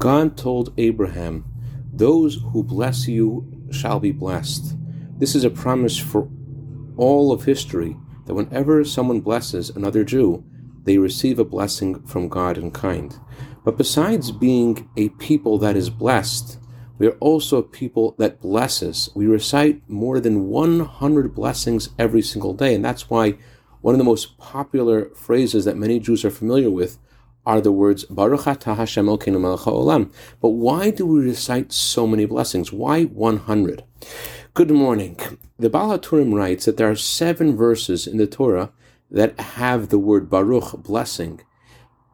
God told Abraham, Those who bless you shall be blessed. This is a promise for all of history that whenever someone blesses another Jew, they receive a blessing from God in kind. But besides being a people that is blessed, we are also a people that blesses. We recite more than 100 blessings every single day, and that's why one of the most popular phrases that many Jews are familiar with are the words Baruch Atah Hashem Elokeinu Melech Haolam. But why do we recite so many blessings? Why 100? Good morning. The Baal HaTurim writes that there are seven verses in the Torah that have the word Baruch, blessing.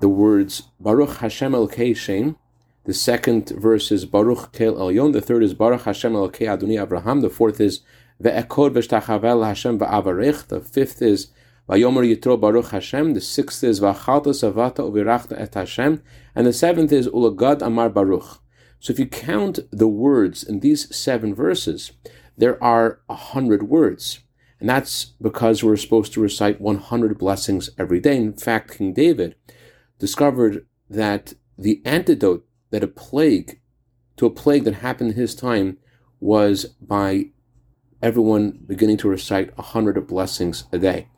The words Baruch Hashem Elkei. The second verse is Baruch Kel Elyon. The third is Baruch Hashem Elkei Adoni Abraham. The fourth is Ve'ekod V'shtachavel Hashem Va'avarech. The fifth is Vayomer Yitro Baruch Hashem. The sixth is Vachalta Savata Uvirachta Et Hashem. And the seventh is Ulagad Amar Baruch. So if you count the words in these seven verses, there are a hundred words. And that's because we're supposed to recite 100 blessings every day. In fact, King David discovered that the antidote that a plague to a plague that happened in his time was by everyone beginning to recite 100 blessings a day.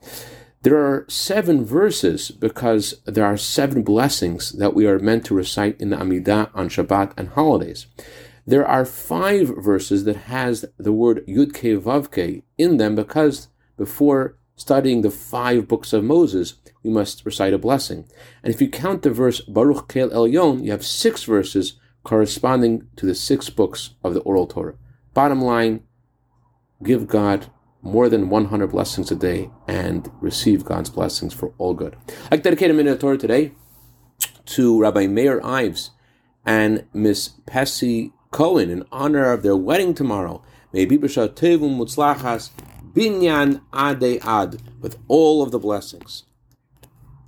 There are seven verses because there are seven blessings that we are meant to recite in the Amidah on Shabbat and holidays. There are five verses that has the word Yudke Vavke in them because before studying the five books of Moses, we must recite a blessing. And if you count the verse Baruch Kel Elyon, you have six verses corresponding to the six books of the Oral Torah. Bottom line, give God more than 100 blessings a day and receive God's blessings for all good. To dedicate a minute of Torah today to Rabbi Meir Ives and Miss Pessy Cohen in honor of their wedding tomorrow. May Bibasha Tevum Mutzlachas Binyan Ade Ad with all of the blessings.